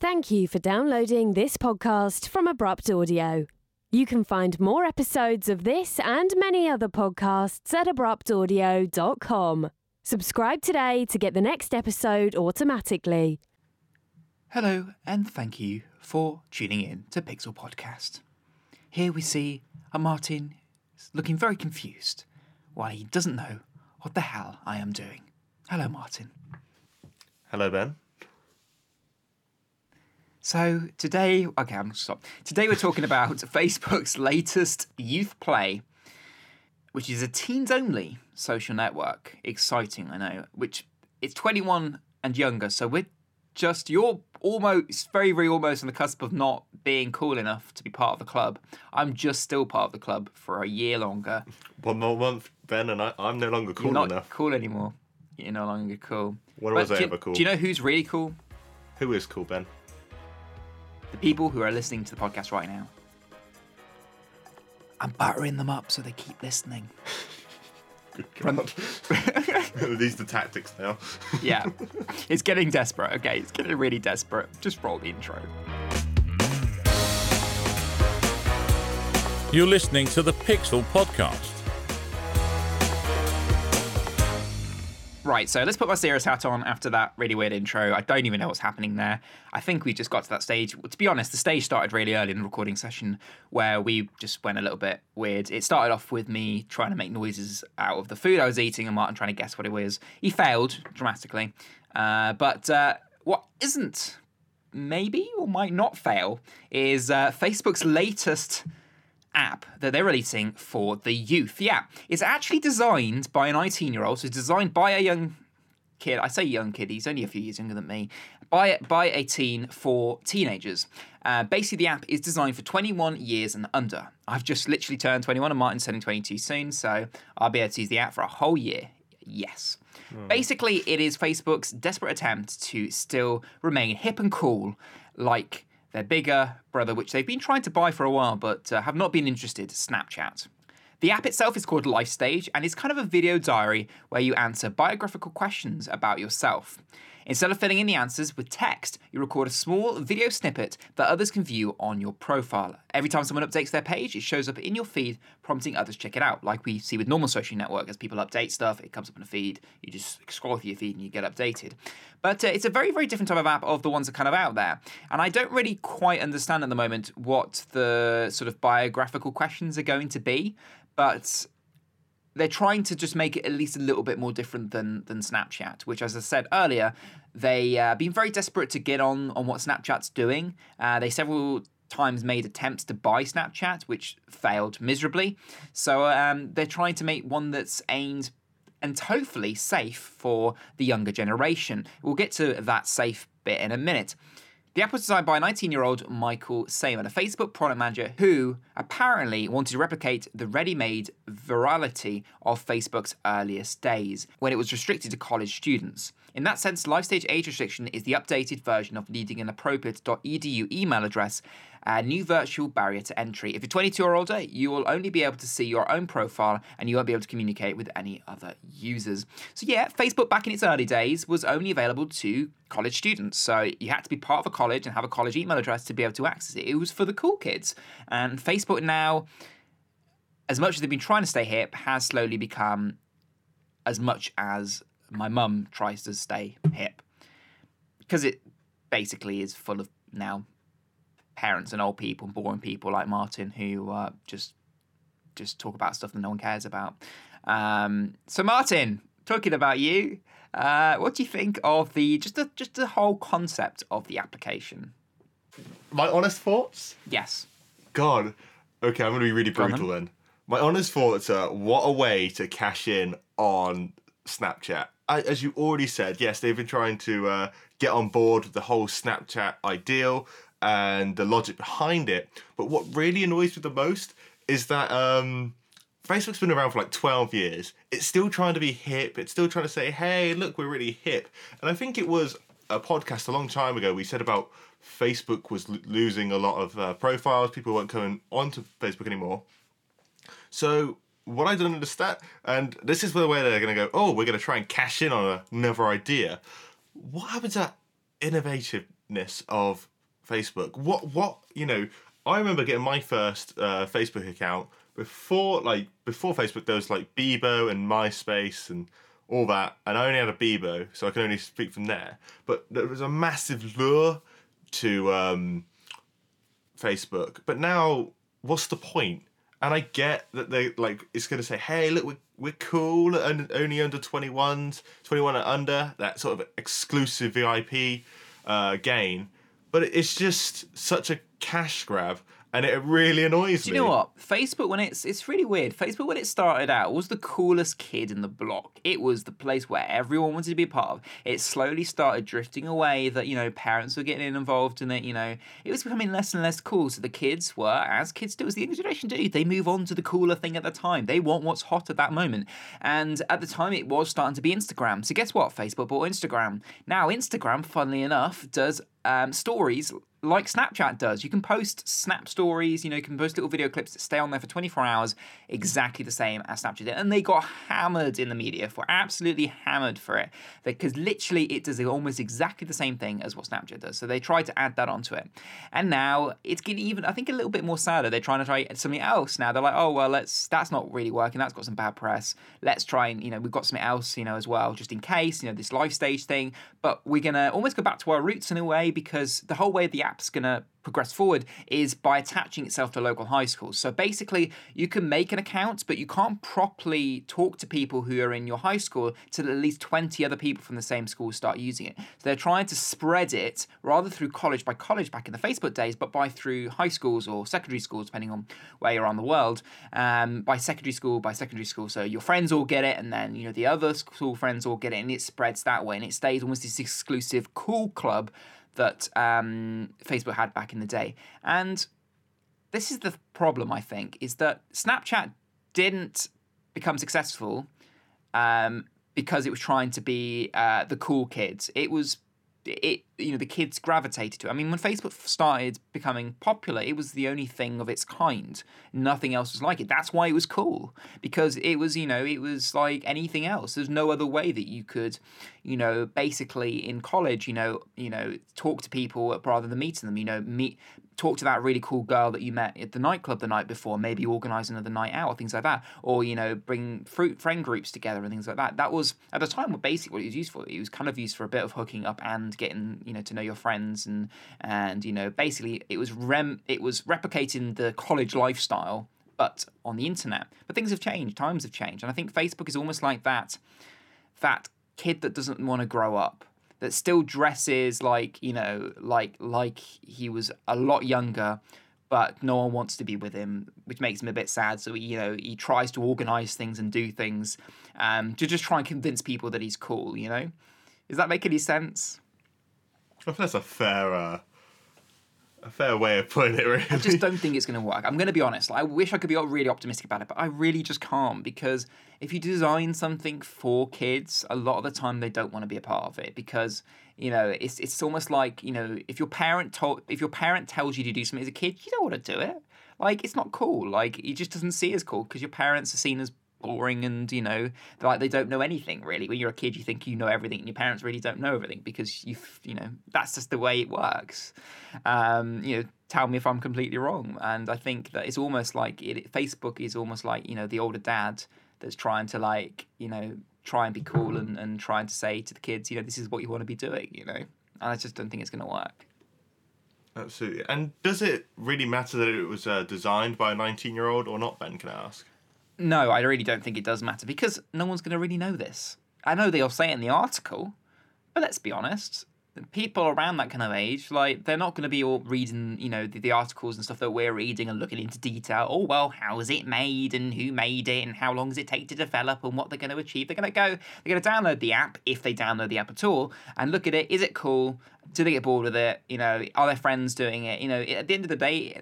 Thank you for downloading this podcast from Abrupt Audio. You can find more episodes of this and many other podcasts at abruptaudio.com. Subscribe today to get the next episode automatically. Hello, and thank you for tuning in to Pixel Podcast. Here we see a Martin looking very confused while he doesn't know what the hell I am doing. Hello, Martin. Hello, Ben. So today, okay, I'm gonna stop. Today we're talking about Facebook's latest youth play, which is a teens only social network. Exciting, I know. Which it's 21 and younger, so we're just you're almost very, very almost on the cusp of not being cool enough to be part of the club. I'm just still part of the club for a year longer. One more month, Ben, and I, I'm no longer cool You're not enough. cool anymore. You're no longer cool. When But was I ever cool? Do you know who's really cool? Who is cool, Ben? The people who are listening to the podcast right now. I'm battering them up so they keep listening. Run- These the tactics now. yeah, it's getting desperate. Okay, it's getting really desperate. Just roll the intro. You're listening to the Pixel Podcast. Right, so let's put my serious hat on after that really weird intro. I don't even know what's happening there. I think we just got to that stage. To be honest, the stage started really early in the recording session where we just went a little bit weird. It started off with me trying to make noises out of the food I was eating and Martin trying to guess what it was. He failed dramatically. Uh, but uh, what isn't maybe or might not fail is uh, Facebook's latest app that they're releasing for the youth. Yeah, it's actually designed by an 18 year old, so it's designed by a young kid. I say young kid, he's only a few years younger than me. By, by a teen for teenagers. Uh, basically, the app is designed for 21 years and under. I've just literally turned 21 and Martin's turning 22 soon, so I'll be able to use the app for a whole year. Yes. Basically, it is Facebook's desperate attempt to still remain hip and cool, like their bigger brother, which they've been trying to buy for a while but uh, have not been interested, Snapchat. The app itself is called Lifestage and is kind of a video diary where you answer biographical questions about yourself. Instead of filling in the answers with text, you record a small video snippet that others can view on your profile. Every time someone updates their page, it shows up in your feed, prompting others to check it out. Like we see with normal social network, as people update stuff, it comes up in a feed. You just scroll through your feed and you get updated. But uh, it's a very, very different type of app of the ones that are kind of out there. And I don't really quite understand at the moment what the sort of biographical questions are going to be. But they're trying to just make it at least a little bit more different than than Snapchat, which, as I said earlier, they uh, been very desperate to get on on what Snapchat's doing. Uh, they several times made attempts to buy Snapchat, which failed miserably. So um, they're trying to make one that's aimed and hopefully safe for the younger generation. We'll get to that safe bit in a minute. The app was designed by 19 year old Michael Sayman, a Facebook product manager who apparently wanted to replicate the ready made virality of Facebook's earliest days when it was restricted to college students. In that sense, Lifestage age restriction is the updated version of needing an appropriate.edu email address, a new virtual barrier to entry. If you're 22 or older, you will only be able to see your own profile and you won't be able to communicate with any other users. So, yeah, Facebook back in its early days was only available to college students. So, you had to be part of a college and have a college email address to be able to access it. It was for the cool kids. And Facebook now, as much as they've been trying to stay hip, has slowly become as much as my mum tries to stay hip. Because it basically is full of now parents and old people and boring people like Martin who uh, just just talk about stuff that no one cares about. Um, so Martin, talking about you, uh, what do you think of the just the just the whole concept of the application? My honest thoughts? Yes. God. Okay, I'm going to be really brutal then. My honest thoughts are what a way to cash in on Snapchat. I, as you already said, yes, they've been trying to uh, get on board with the whole Snapchat ideal and the logic behind it. But what really annoys me the most is that um, Facebook's been around for like 12 years. It's still trying to be hip. It's still trying to say, hey, look, we're really hip. And I think it was a podcast a long time ago we said about Facebook was losing a lot of uh, profiles. People weren't coming onto Facebook anymore. So what I don't understand, and this is the way they're going to go. Oh, we're going to try and cash in on another idea. What happened to that innovative greatness of Facebook. What what you know? I remember getting my first uh, Facebook account before like before Facebook. There was like Bebo and MySpace and all that, and I only had a Bebo, so I can only speak from there. But there was a massive lure to um, Facebook. But now, what's the point? And I get that they like it's going to say, "Hey, look, we're, we're cool and only under 21s, 21 and under." That sort of exclusive VIP uh, gain, but it's just such a cash grab, and it really annoys me. Do me. you know what? Facebook when it's it's really weird. Facebook when it started out was the coolest kid in the block. It was the place where everyone wanted to be a part of. It slowly started drifting away. That you know parents were getting involved in it. You know it was becoming less and less cool. So the kids were, as kids do, as the younger generation do, they move on to the cooler thing at the time. They want what's hot at that moment. And at the time, it was starting to be Instagram. So guess what? Facebook bought Instagram. Now Instagram, funnily enough, does um, stories like Snapchat does. You can post Snap stories, you know, you can post little video clips that stay on there for 24 hours, exactly the same as Snapchat did. And they got hammered in the media for absolutely hammered for it because literally it does almost exactly the same thing as what Snapchat does. So they tried to add that onto it. And now it's getting even, I think, a little bit more sadder. They're trying to try something else now. They're like, oh, well, let's, that's not really working. That's got some bad press. Let's try and, you know, we've got something else, you know, as well, just in case, you know, this live stage thing. But we're going to almost go back to our roots in a way because the whole way the app's going to progress forward is by attaching itself to local high schools. So basically, you can make an account, but you can't properly talk to people who are in your high school till at least 20 other people from the same school start using it. So they're trying to spread it rather through college by college back in the Facebook days, but by through high schools or secondary schools, depending on where you're on the world, um, by secondary school, by secondary school. So your friends all get it, and then you know the other school friends all get it, and it spreads that way, and it stays almost this exclusive cool club that um, Facebook had back in the day. And this is the problem, I think, is that Snapchat didn't become successful um, because it was trying to be uh, the cool kids. It was it you know the kids gravitated to it. I mean, when Facebook started becoming popular, it was the only thing of its kind. Nothing else was like it. That's why it was cool because it was you know it was like anything else. There's no other way that you could, you know, basically in college, you know, you know, talk to people rather than meeting them. You know, meet talk to that really cool girl that you met at the nightclub the night before. Maybe organize another night out, or things like that, or you know, bring fruit friend groups together and things like that. That was at the time basically what it was used for. It was kind of used for a bit of hooking up and getting you know to know your friends and and you know basically it was rem it was replicating the college lifestyle but on the internet. But things have changed, times have changed, and I think Facebook is almost like that that kid that doesn't want to grow up that still dresses like you know like like he was a lot younger but no one wants to be with him which makes him a bit sad. So you know he tries to organize things and do things um, to just try and convince people that he's cool you know? Does that make any sense? I think that's a fair, uh, a fair way of putting it. Really, I just don't think it's going to work. I'm going to be honest. I wish I could be really optimistic about it, but I really just can't because if you design something for kids, a lot of the time they don't want to be a part of it because you know it's it's almost like you know if your parent told if your parent tells you to do something as a kid, you don't want to do it. Like it's not cool. Like it just doesn't see as cool because your parents are seen as boring and you know like they don't know anything really when you're a kid you think you know everything and your parents really don't know everything because you've you know that's just the way it works um you know tell me if i'm completely wrong and i think that it's almost like it, facebook is almost like you know the older dad that's trying to like you know try and be cool and, and trying to say to the kids you know this is what you want to be doing you know and i just don't think it's going to work Absolutely. And does it really matter that it was uh, designed by a 19 year old or not, Ben? Can I ask? No, I really don't think it does matter because no one's going to really know this. I know they'll say it in the article, but let's be honest. People around that kind of age, like they're not going to be all reading, you know, the, the articles and stuff that we're reading and looking into detail. Oh well, how is it made and who made it and how long does it take to develop and what they're going to achieve? They're going to go, they're going to download the app if they download the app at all and look at it. Is it cool? Do they get bored with it? You know, are their friends doing it? You know, at the end of the day,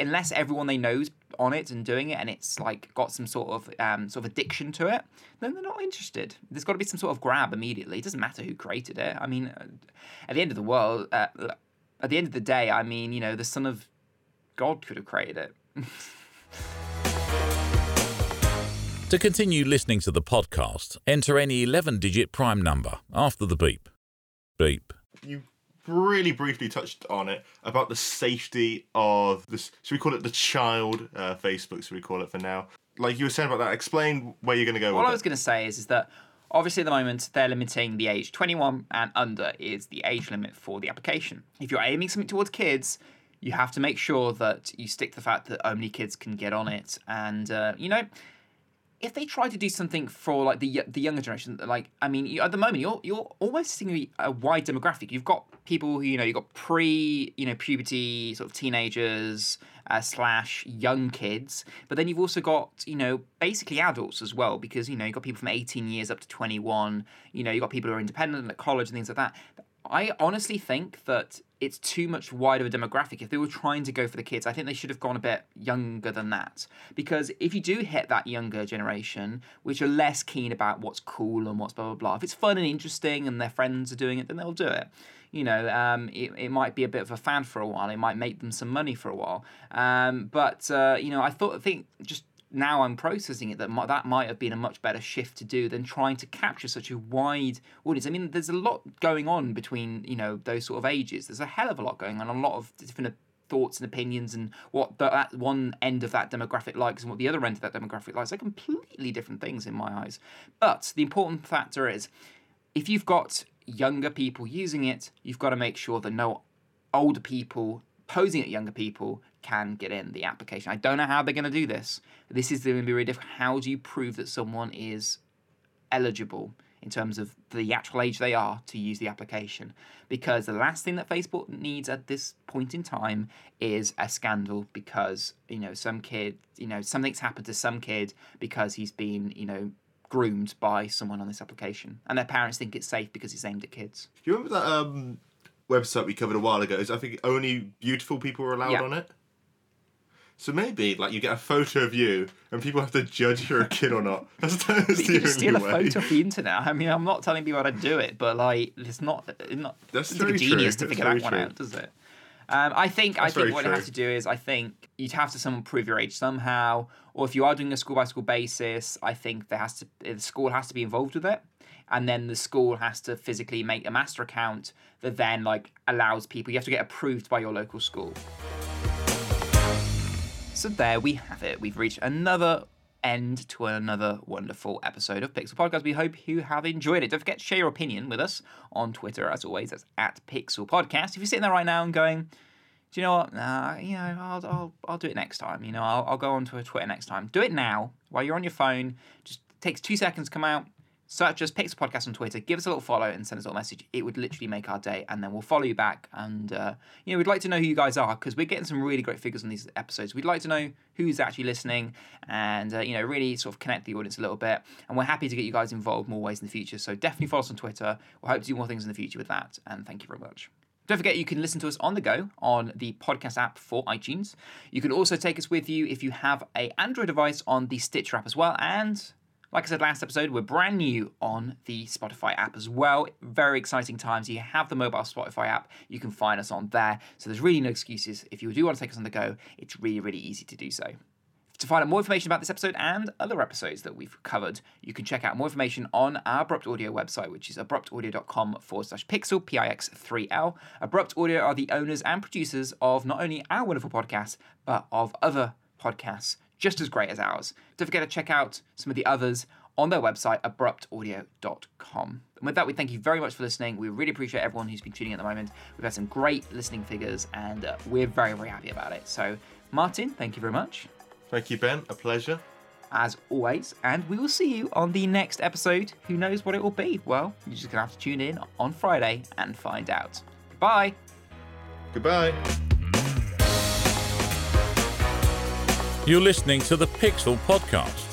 unless everyone they know's on it and doing it and it's like got some sort of um, sort of addiction to it then they're not interested there's got to be some sort of grab immediately it doesn't matter who created it i mean at the end of the world uh, at the end of the day i mean you know the son of god could have created it To continue listening to the podcast, enter any 11 digit prime number after the beep. Beep. You really briefly touched on it about the safety of this. Should we call it the child uh, Facebook? Should we call it for now? Like you were saying about that. Explain where you're going to go. What I was going to say is, is that obviously at the moment they're limiting the age 21 and under is the age limit for the application. If you're aiming something towards kids, you have to make sure that you stick to the fact that only kids can get on it. And, uh, you know, if they try to do something for like the the younger generation, like I mean, you, at the moment you're you're almost seeing a wide demographic. You've got people who you know you've got pre you know puberty sort of teenagers uh, slash young kids, but then you've also got you know basically adults as well because you know you've got people from 18 years up to 21. You know you've got people who are independent at college and things like that. I honestly think that it's too much wider of a demographic. If they were trying to go for the kids, I think they should have gone a bit younger than that. Because if you do hit that younger generation, which are less keen about what's cool and what's blah blah blah, if it's fun and interesting and their friends are doing it, then they'll do it. You know, um, it, it might be a bit of a fan for a while. It might make them some money for a while. Um, but uh, you know, I thought I think just now I'm processing it that mi- that might have been a much better shift to do than trying to capture such a wide audience. I mean, there's a lot going on between you know those sort of ages. There's a hell of a lot going on, a lot of different thoughts and opinions, and what the, that one end of that demographic likes and what the other end of that demographic likes. They're completely different things in my eyes. But the important factor is, if you've got younger people using it, you've got to make sure that no older people posing at younger people can get in the application. I don't know how they're going to do this. This is going to be really difficult. How do you prove that someone is eligible in terms of the actual age they are to use the application? Because the last thing that Facebook needs at this point in time is a scandal because, you know, some kid, you know, something's happened to some kid because he's been, you know, groomed by someone on this application and their parents think it's safe because it's aimed at kids. Do you remember that um, website we covered a while ago? Is I think only beautiful people were allowed Yeah. on it. So maybe like you get a photo of you and people have to judge if you're a kid or not. That's, that's you the can just steal a photo off the internet. I mean, I'm not telling people how to do it, but like, it's not. It's not. That's a very true. genius to figure that one true. out, does it? Um, I think. That's I think what you have true. to do is, I think you'd have to someone prove your age somehow, or if you are doing a school by school basis, I think there has to the school has to be involved with it, and then the school has to physically make a master account that then like allows people. You have to get approved by your local school. So there we have it. We've reached another end to another wonderful episode of Pixel Podcast. We hope you have enjoyed it. Don't forget to share your opinion with us on Twitter, as always. That's at Pixel Podcast. If you're sitting there right now and going, do you know what? Nah, you know, I'll, I'll, I'll do it next time. You know, I'll, I'll go onto a Twitter next time. Do it now while you're on your phone. Just takes two seconds to come out. Search us Pixel Podcast on Twitter. Give us a little follow and send us a little message. It would literally make our day, and then we'll follow you back. And uh, you know, we'd like to know who you guys are because we're getting some really great figures on these episodes. We'd like to know who's actually listening, and uh, you know, really sort of connect the audience a little bit. And we're happy to get you guys involved more ways in the future. So definitely follow us on Twitter. We'll hope to do more things in the future with that. And thank you very much. Don't forget, you can listen to us on the go on the podcast app for iTunes. You can also take us with you if you have a Android device on the Stitcher app as well. And like I said last episode, we're brand new on the Spotify app as well. Very exciting times. You have the mobile Spotify app, you can find us on there. So there's really no excuses. If you do want to take us on the go, it's really, really easy to do so. To find out more information about this episode and other episodes that we've covered, you can check out more information on our Abrupt Audio website, which is abruptaudio.com forward slash pixel, P-I-X-3-L. Abrupt Audio are the owners and producers of not only our wonderful podcast, but of other podcasts just as great as ours. Don't forget to check out some of the others on their website, abruptaudio.com. And with that, we thank you very much for listening. We really appreciate everyone who's been tuning in at the moment. We've had some great listening figures, and uh, we're very, very happy about it. So, Martin, thank you very much Thank you, Ben. A pleasure. as always, and we will see you on the next episode. Who knows what it will be? Well, you're just gonna have to tune in on Friday and find out. Goodbye. Goodbye. You're listening to the Pixel Podcast.